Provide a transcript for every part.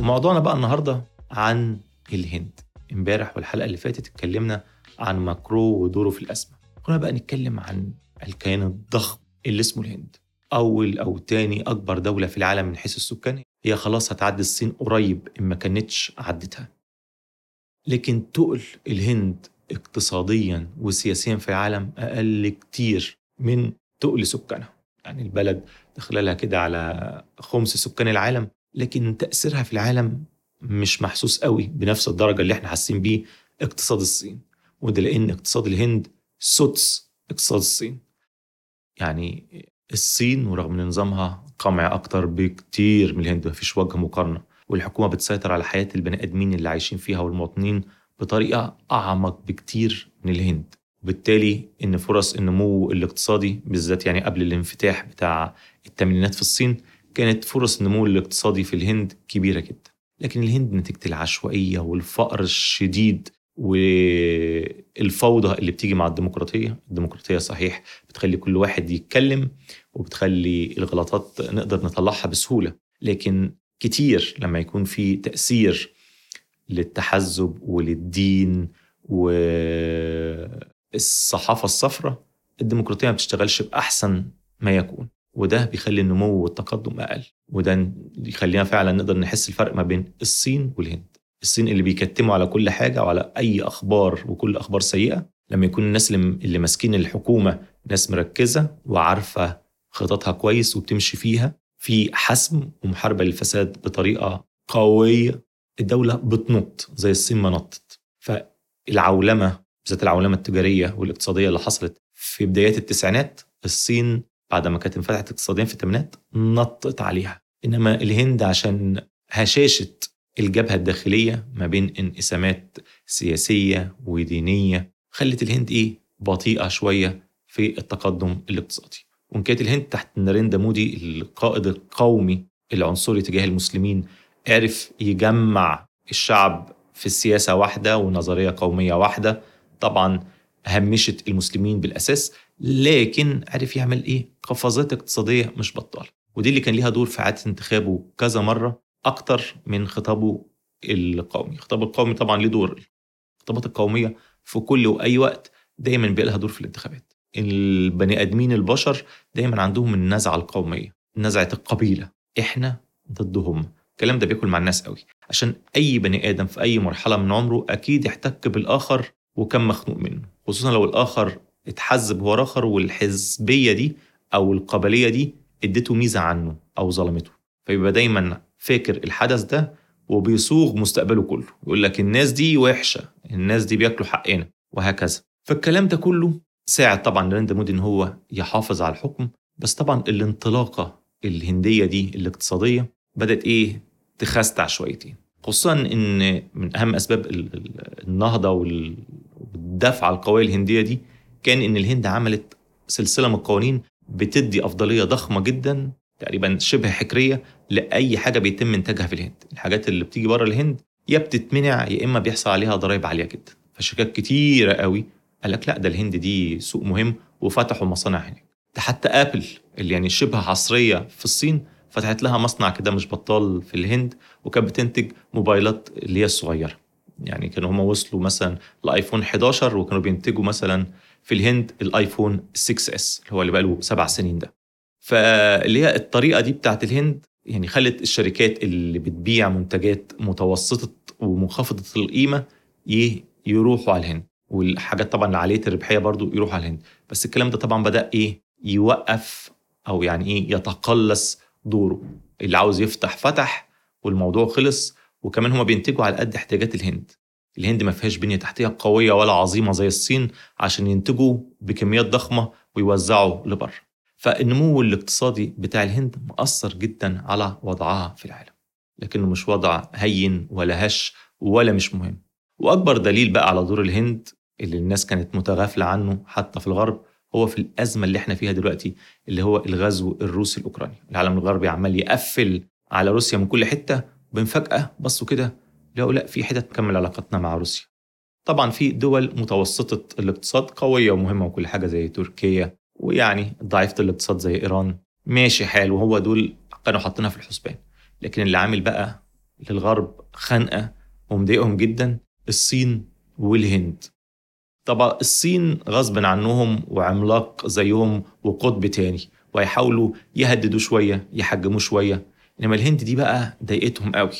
وموضوعنا بقى النهارده عن الهند. امبارح والحلقة اللي فاتت اتكلمنا عن ماكرو ودوره في الأزمة. هنا بقى نتكلم عن الكيان الضخم اللي اسمه الهند. أول أو تاني أكبر دولة في العالم من حيث السكان. هي خلاص هتعدي الصين قريب إن ما كانتش عدتها. لكن تقل الهند اقتصاديا وسياسيا في العالم أقل كتير من تقل سكانها. يعني البلد داخله كده على خمس سكان العالم. لكن تأثيرها في العالم مش محسوس قوي بنفس الدرجة اللي إحنا حاسين بيه اقتصاد الصين. وده لأن اقتصاد الهند سدس اقتصاد الصين. يعني الصين ورغم نظامها قمعي أكتر بكتير من الهند مفيش وجه مقارنة. والحكومة بتسيطر على حياة البني آدمين اللي عايشين فيها والمواطنين بطريقة أعمق بكتير من الهند. وبالتالي إن فرص النمو الاقتصادي بالذات يعني قبل الانفتاح بتاع الثمانينات في الصين كانت فرص النمو الاقتصادي في الهند كبيرة جدا. لكن الهند نتيجة العشوائية والفقر الشديد والفوضى اللي بتيجي مع الديمقراطية. الديمقراطية صحيح بتخلي كل واحد يتكلم وبتخلي الغلطات نقدر نطلعها بسهولة. لكن كتير لما يكون في تأثير للتحزب وللدين والصحافة الصفراء الديمقراطية ما بتشتغلش بأحسن ما يكون. وده بيخلي النمو والتقدم أقل وده يخلينا فعلا نقدر نحس الفرق ما بين الصين والهند. الصين اللي بيكتموا على كل حاجة وعلى أي أخبار وكل أخبار سيئة لما يكون الناس اللي ماسكين الحكومة ناس مركزة وعارفة خططها كويس وبتمشي فيها في حسم ومحاربة للفساد بطريقة قوية الدولة بتنط زي الصين ما نطت. فالعولمة بالذات العولمة التجارية والاقتصادية اللي حصلت في بدايات التسعينات الصين بعد ما كانت انفتحت اقتصاديا في الثمانينات نطت عليها. إنما الهند عشان هشاشة الجبهة الداخلية ما بين انقسامات سياسية ودينية خلت الهند إيه؟ بطيئة شوية في التقدم الاقتصادي. وإن كانت الهند تحت ناريندا مودي القائد القومي العنصري تجاه المسلمين عرف يجمع الشعب في السياسة واحدة ونظرية قومية واحدة طبعا همشت المسلمين بالأساس. لكن عرف يعمل إيه؟ قفزات اقتصادية مش بطاله ودي اللي كان ليها دور في إعادة انتخابه كذا مرة أكتر من خطابه القومي. الخطاب القومي طبعا ليه دور. الخطابات القومية في كل وأي وقت دايما بيبقى لها دور في الانتخابات. البني آدمين البشر دايما عندهم النزعة القومية نزعه القبيلة. إحنا ضدهم. الكلام ده بياكل مع الناس قوي. عشان أي بني آدم في أي مرحلة من عمره أكيد احتك بالآخر وكان مخنوق منه. خصوصا لو الآخر اتحزب هو آخر والحزبية دي أو القبلية دي اديته ميزة عنه أو ظلمته. فيبقى دايما فاكر الحدث ده وبيصوغ مستقبله كله. يقول لك الناس دي وحشة الناس دي بياكلوا حقنا وهكذا. فالكلام ده كله ساعد طبعا ناريندا مودي إن هو يحافظ على الحكم. بس طبعا الانطلاقة الهندية دي الاقتصادية بدأت إيه؟ تخستع شويتين. خصوصا إن من أهم أسباب النهضة والدفعه القويه الهندية دي كان إن الهند عملت سلسلة من القوانين بتدي أفضلية ضخمة جدا تقريبا شبه حكرية لأي حاجة بيتم إنتاجها في الهند. الحاجات اللي بتيجي بره الهند يا بتتمنع يا إما بيحصل عليها ضرائب عالية جدا. فشركات كتيرة قوي قال لك لا ده الهند دي سوق مهم وفتحوا مصانع هناك. ده حتى آبل اللي يعني شبه عصرية في الصين فتحت لها مصنع كده مش بطال في الهند وكانت بتنتج موبايلات اللي هي الصغيرة. يعني كانوا هم وصلوا مثلا ل iPhone 11 وكانوا بينتجوا مثلا في الهند ال iPhone 6 S اللي هو اللي بقى له سبع سنين ده. فاللي هي الطريقة دي بتاعت الهند يعني خلت الشركات اللي بتبيع منتجات متوسطة ومنخفضة القيمة يروحوا على الهند. والحاجات طبعا عاليه الربحية برضو يروحوا على الهند. بس الكلام ده طبعا بدأ إيه؟ يوقف أو يعني إيه؟ يتقلص دوره. اللي عاوز يفتح فتح والموضوع خلص. وكمان هما بينتجوا على قد احتياجات الهند. الهند ما فيهاش بنية تحتية قوية ولا عظيمة زي الصين عشان ينتجوا بكميات ضخمة ويوزعوا لبره فالنمو الاقتصادي بتاع الهند مؤثر جدا على وضعها في العالم. لكنه مش وضع هين ولا هش ولا مش مهم. وأكبر دليل بقى على دور الهند اللي الناس كانت متغافلة عنه حتى في الغرب هو في الأزمة اللي إحنا فيها دلوقتي اللي هو الغزو الروسي الأوكراني. العالم الغربي عمال يقفل على روسيا من كل حتة. وبين فجاه بصوا كده لقوا لا في حتت تكمل علاقتنا مع روسيا. طبعا في دول متوسطة الاقتصاد قوية ومهمة وكل حاجة زي تركيا ويعني ضعيفة الاقتصاد زي إيران. ماشي حال وهو دول كانوا حاطينها في الحسبان. لكن اللي عامل بقى للغرب خانقه ومضايقهم جدا الصين والهند. طبعا الصين غصب عنهم وعملاق زيهم وقطب تاني وهيحاولوا يهددوا شوية يحجموا شوية. إنما الهند دي بقى ضايقتهم قوي.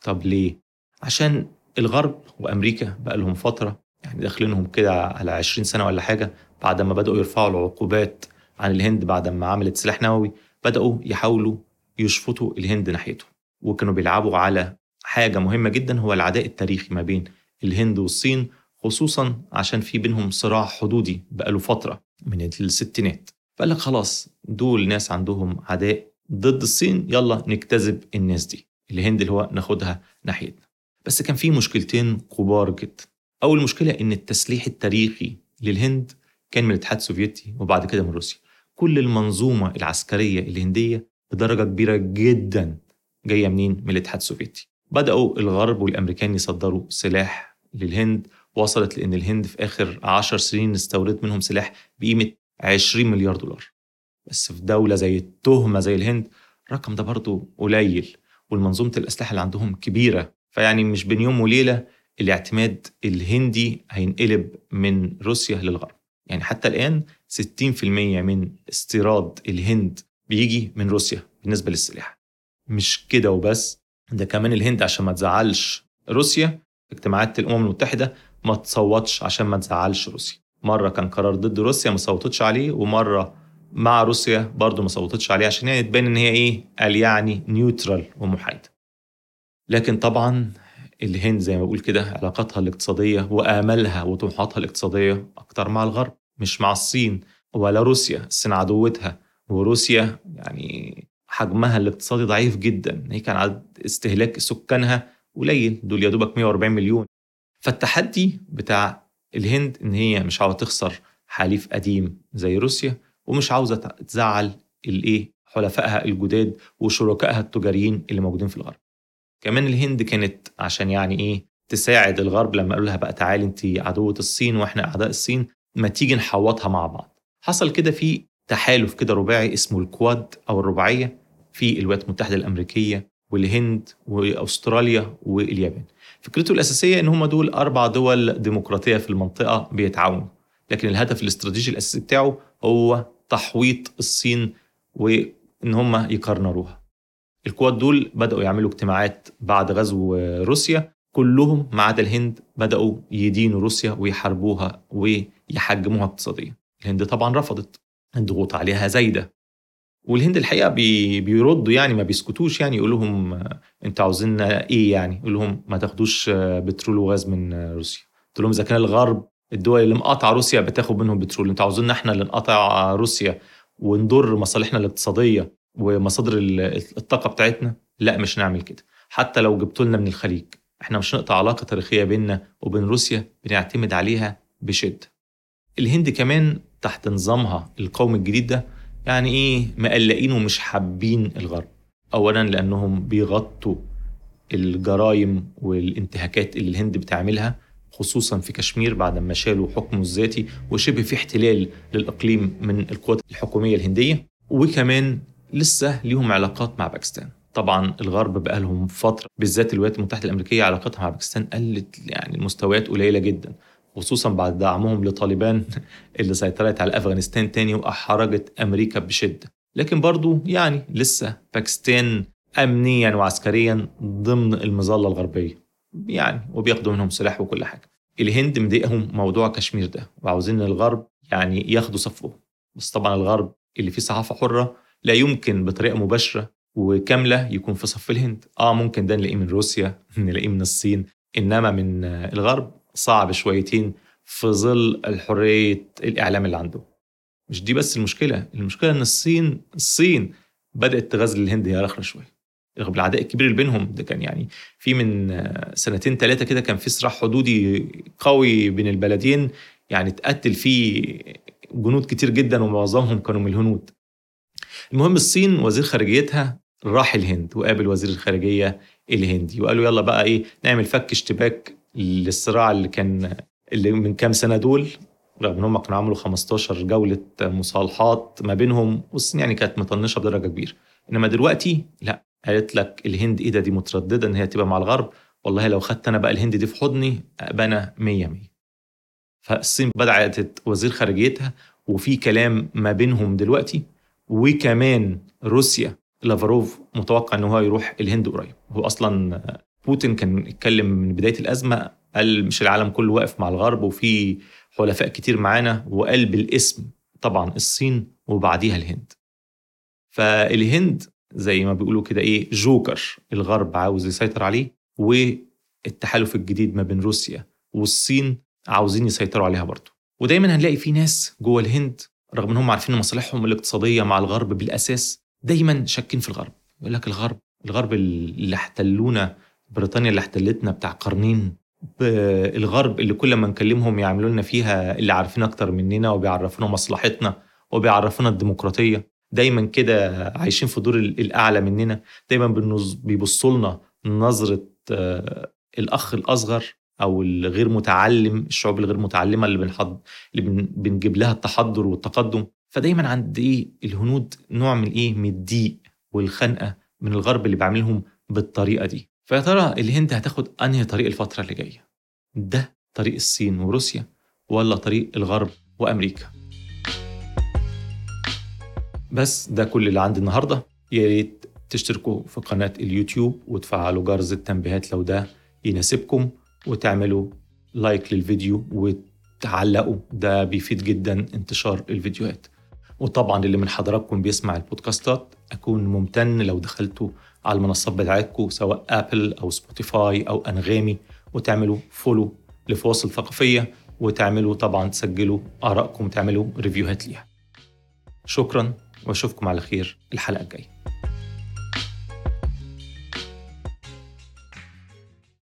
طب ليه؟ عشان الغرب وأمريكا بقى لهم فترة يعني داخلينهم كده على 20 سنة ولا حاجة بعد ما بدأوا يرفعوا العقوبات عن الهند بعد ما عملت سلاح نووي بدأوا يحاولوا يشفطوا الهند ناحيته وكانوا بيلعبوا على حاجة مهمة جدا هو العداء التاريخي ما بين الهند والصين خصوصا عشان في بينهم صراع حدودي بقاله فترة من الستينات. فقال لك خلاص دول ناس عندهم عداء ضد الصين يلا نجتذب الناس دي. الهند اللي هو ناخدها ناحيتنا. بس كان في مشكلتين كبار جدا. أول مشكلة إن التسليح التاريخي للهند كان من الاتحاد السوفيتي وبعد كده من روسيا. كل المنظومة العسكرية الهندية بدرجة كبيرة جدا جاية منين؟ من الاتحاد السوفيتي. بدأوا الغرب والأمريكان يصدروا سلاح للهند. وصلت لأن الهند في آخر عشر سنين استوردت منهم سلاح بقيمة 20 مليار دولار. بس في دولة زي التهمة زي الهند الرقم ده برضه قليل. والمنظومة الأسلحة اللي عندهم كبيرة. فيعني مش بين يوم وليلة الاعتماد الهندي هينقلب من روسيا للغرب. يعني حتى الآن 60% من استيراد الهند بيجي من روسيا بالنسبة للسلاح. مش كده وبس ده كمان الهند عشان ما تزعلش روسيا اجتماعات الأمم المتحدة ما تصوتش عشان ما تزعلش روسيا. مرة كان قرار ضد روسيا ما صوتتش عليه ومرة مع روسيا برضه ما صوتتش عليه عشان يعني تبان إن هي إيه؟ قال يعني نيوترال ومحايدة. لكن طبعا الهند زي ما بقول كده علاقاتها الاقتصادية واملها وطموحاتها الاقتصادية أكتر مع الغرب مش مع الصين ولا روسيا الصين عدوتها وروسيا يعني حجمها الاقتصادي ضعيف جدا هي كان عدد استهلاك سكانها قليل دول يا دوبك 140 مليون. فالتحدي بتاع الهند إن هي مش عاوزة تخسر حليف قديم زي روسيا ومش عاوزة تزعل الإيه حلفائها الجداد وشركائها التجاريين اللي موجودين في الغرب. كمان الهند كانت عشان يعني إيه تساعد الغرب لما قالوا لها بقى تعالي انت عدوة الصين وإحنا أعداء الصين ما تيجي نحوطها مع بعض. حصل كده في تحالف كده رباعي اسمه الكواد أو الرباعية في الولايات المتحدة الأمريكية والهند وأستراليا واليابان. فكرته الأساسية إن هم دول أربع دول ديمقراطية في المنطقة بيتعاونوا. لكن الهدف الاستراتيجي الأساسي بتاعه هو تحويط الصين وإن هم يكرنروها القوات دول بدأوا يعملوا اجتماعات بعد غزو روسيا. كلهم ما عدا الهند بدأوا يدينوا روسيا ويحاربوها ويحجموها اقتصاديا. الهند طبعا رفضت الضغوط عليها زايدة. والهند الحقيقة بي بيردوا يعني ما بيسكتوش يعني يقول لهم أنتوا عاوزين إيه يعني؟ يقول لهم ما تاخدوش بترول وغاز من روسيا. قلت لهم إذا كان الغرب الدول اللي مقاطعة روسيا بتاخد منهم بترول أنتوا عاوزين إحنا اللي نقاطع روسيا ونضر مصالحنا الاقتصادية. ومصادر الطاقة بتاعتنا لا مش نعمل كده. حتى لو جبتوا لنا من الخليج إحنا مش نقطع علاقة تاريخية بيننا وبين روسيا بنعتمد عليها بشدة. الهند كمان تحت نظامها القومي الجديد ده يعني إيه مقلقين ومش حابين الغرب. اولا لأنهم بيغطوا الجرائم والانتهاكات اللي الهند بتعملها خصوصا في كشمير بعد ما شالوا حكمه الذاتي وشبه في احتلال للإقليم من القوات الحكومية الهندية. وكمان لسه ليهم علاقات مع باكستان. طبعا الغرب بقى لهم فترة بالذات الولايات المتحدة الأمريكية علاقتها مع باكستان قلت يعني المستويات قليلة جدا خصوصا بعد دعمهم لطالبان اللي سيطرت على أفغانستان تاني وأحرجت أمريكا بشدة. لكن برضو يعني لسه باكستان امنيا وعسكريا ضمن المظلة الغربية. يعني وبياخدوا منهم سلاح وكل حاجة. الهند مضايقهم موضوع كشمير ده وعاوزين الغرب يعني ياخدوا صفهم. بس طبعا الغرب اللي فيه صحافة حرة لا يمكن بطريقة مباشرة وكاملة يكون في صف الهند. آه ممكن ده نلاقيه من روسيا نلاقيه من الصين. إنما من الغرب صعب شويتين في ظل الحرية الإعلام اللي عنده. مش دي بس المشكلة المشكلة إن الصين الصين بدأت تغزل الهند هي رخره شوية. رغم العداء الكبير اللي بينهم ده كان يعني في من سنتين ثلاثة كده كان في صراع حدودي قوي بين البلدين. يعني اتقتل فيه جنود كتير جدا ومعظمهم كانوا من الهنود. المهم الصين وزير خارجيتها راح الهند وقابل وزير الخارجية الهندي وقالوا يلا بقى إيه نعمل فك اشتباك للصراع اللي كان اللي من كام سنة دول رغم إن هم كانوا عملوا 15 جولة مصالحات ما بينهم والصين يعني كانت مطنشة بدرجة كبيرة. إنما دلوقتي لا قالت لك الهند إيه ده دي مترددة إن هي تبقى مع الغرب. والله لو خدت أنا بقى الهند دي في حضني أنا 100 100 فالصين بدات وزير خارجيتها وفي كلام ما بينهم دلوقتي وكمان روسيا لافاروف متوقع إن هو يروح الهند قريب. هو أصلا بوتين كان اتكلم من بداية الأزمة قال مش العالم كله واقف مع الغرب وفي حلفاء كتير معانا وقال بالاسم طبعا الصين وبعديها الهند. فالهند زي ما بيقولوا كده إيه جوكر الغرب عاوز يسيطر عليه والتحالف الجديد ما بين روسيا والصين عاوزين يسيطروا عليها برضه. ودايما هنلاقي في ناس جوه الهند رغم ان هم عارفين مصالحهم الاقتصادية مع الغرب بالأساس دايما شاكين في الغرب. يقول لك الغرب الغرب اللي احتلونا بريطانيا اللي احتلتنا بتاع قرنين الغرب اللي كل ما نكلمهم يعملوا لنا فيها اللي عارفين أكتر مننا وبيعرفونا مصلحتنا وبيعرفونا الديمقراطية. دايما كده عايشين في دور الأعلى مننا. دايما بيبصوا لنا نظرة الأخ الأصغر أو الغير متعلم الشعوب الغير متعلمة اللي بنحض اللي بنجيب لها التحضر والتقدم. فدايما عند إيه الهنود نوع من إيه؟ من الضيق والخنقة من الغرب اللي بيعملهم بالطريقة دي. فيا ترى الهند هتاخد أنهي طريق الفترة اللي جاية؟ ده طريق الصين وروسيا ولا طريق الغرب وأمريكا؟ بس ده كل اللي عندي النهارده. يا ريت تشتركوا في قناة اليوتيوب وتفعلوا جرس التنبيهات لو ده يناسبكم. وتعملوا لايك للفيديو وتعلقوا. ده بيفيد جدا انتشار الفيديوهات. وطبعا اللي من حضراتكم بيسمع البودكاستات أكون ممتن لو دخلتوا على المنصات بتاعتكم سواء ابل أو سبوتيفاي أو أنغامي وتعملوا follow لفواصل ثقافية وتعملوا طبعا تسجلوا آرائكم وتعملوا ريفيوهات ليها. شكرا وأشوفكم على خير الحلقة الجاية.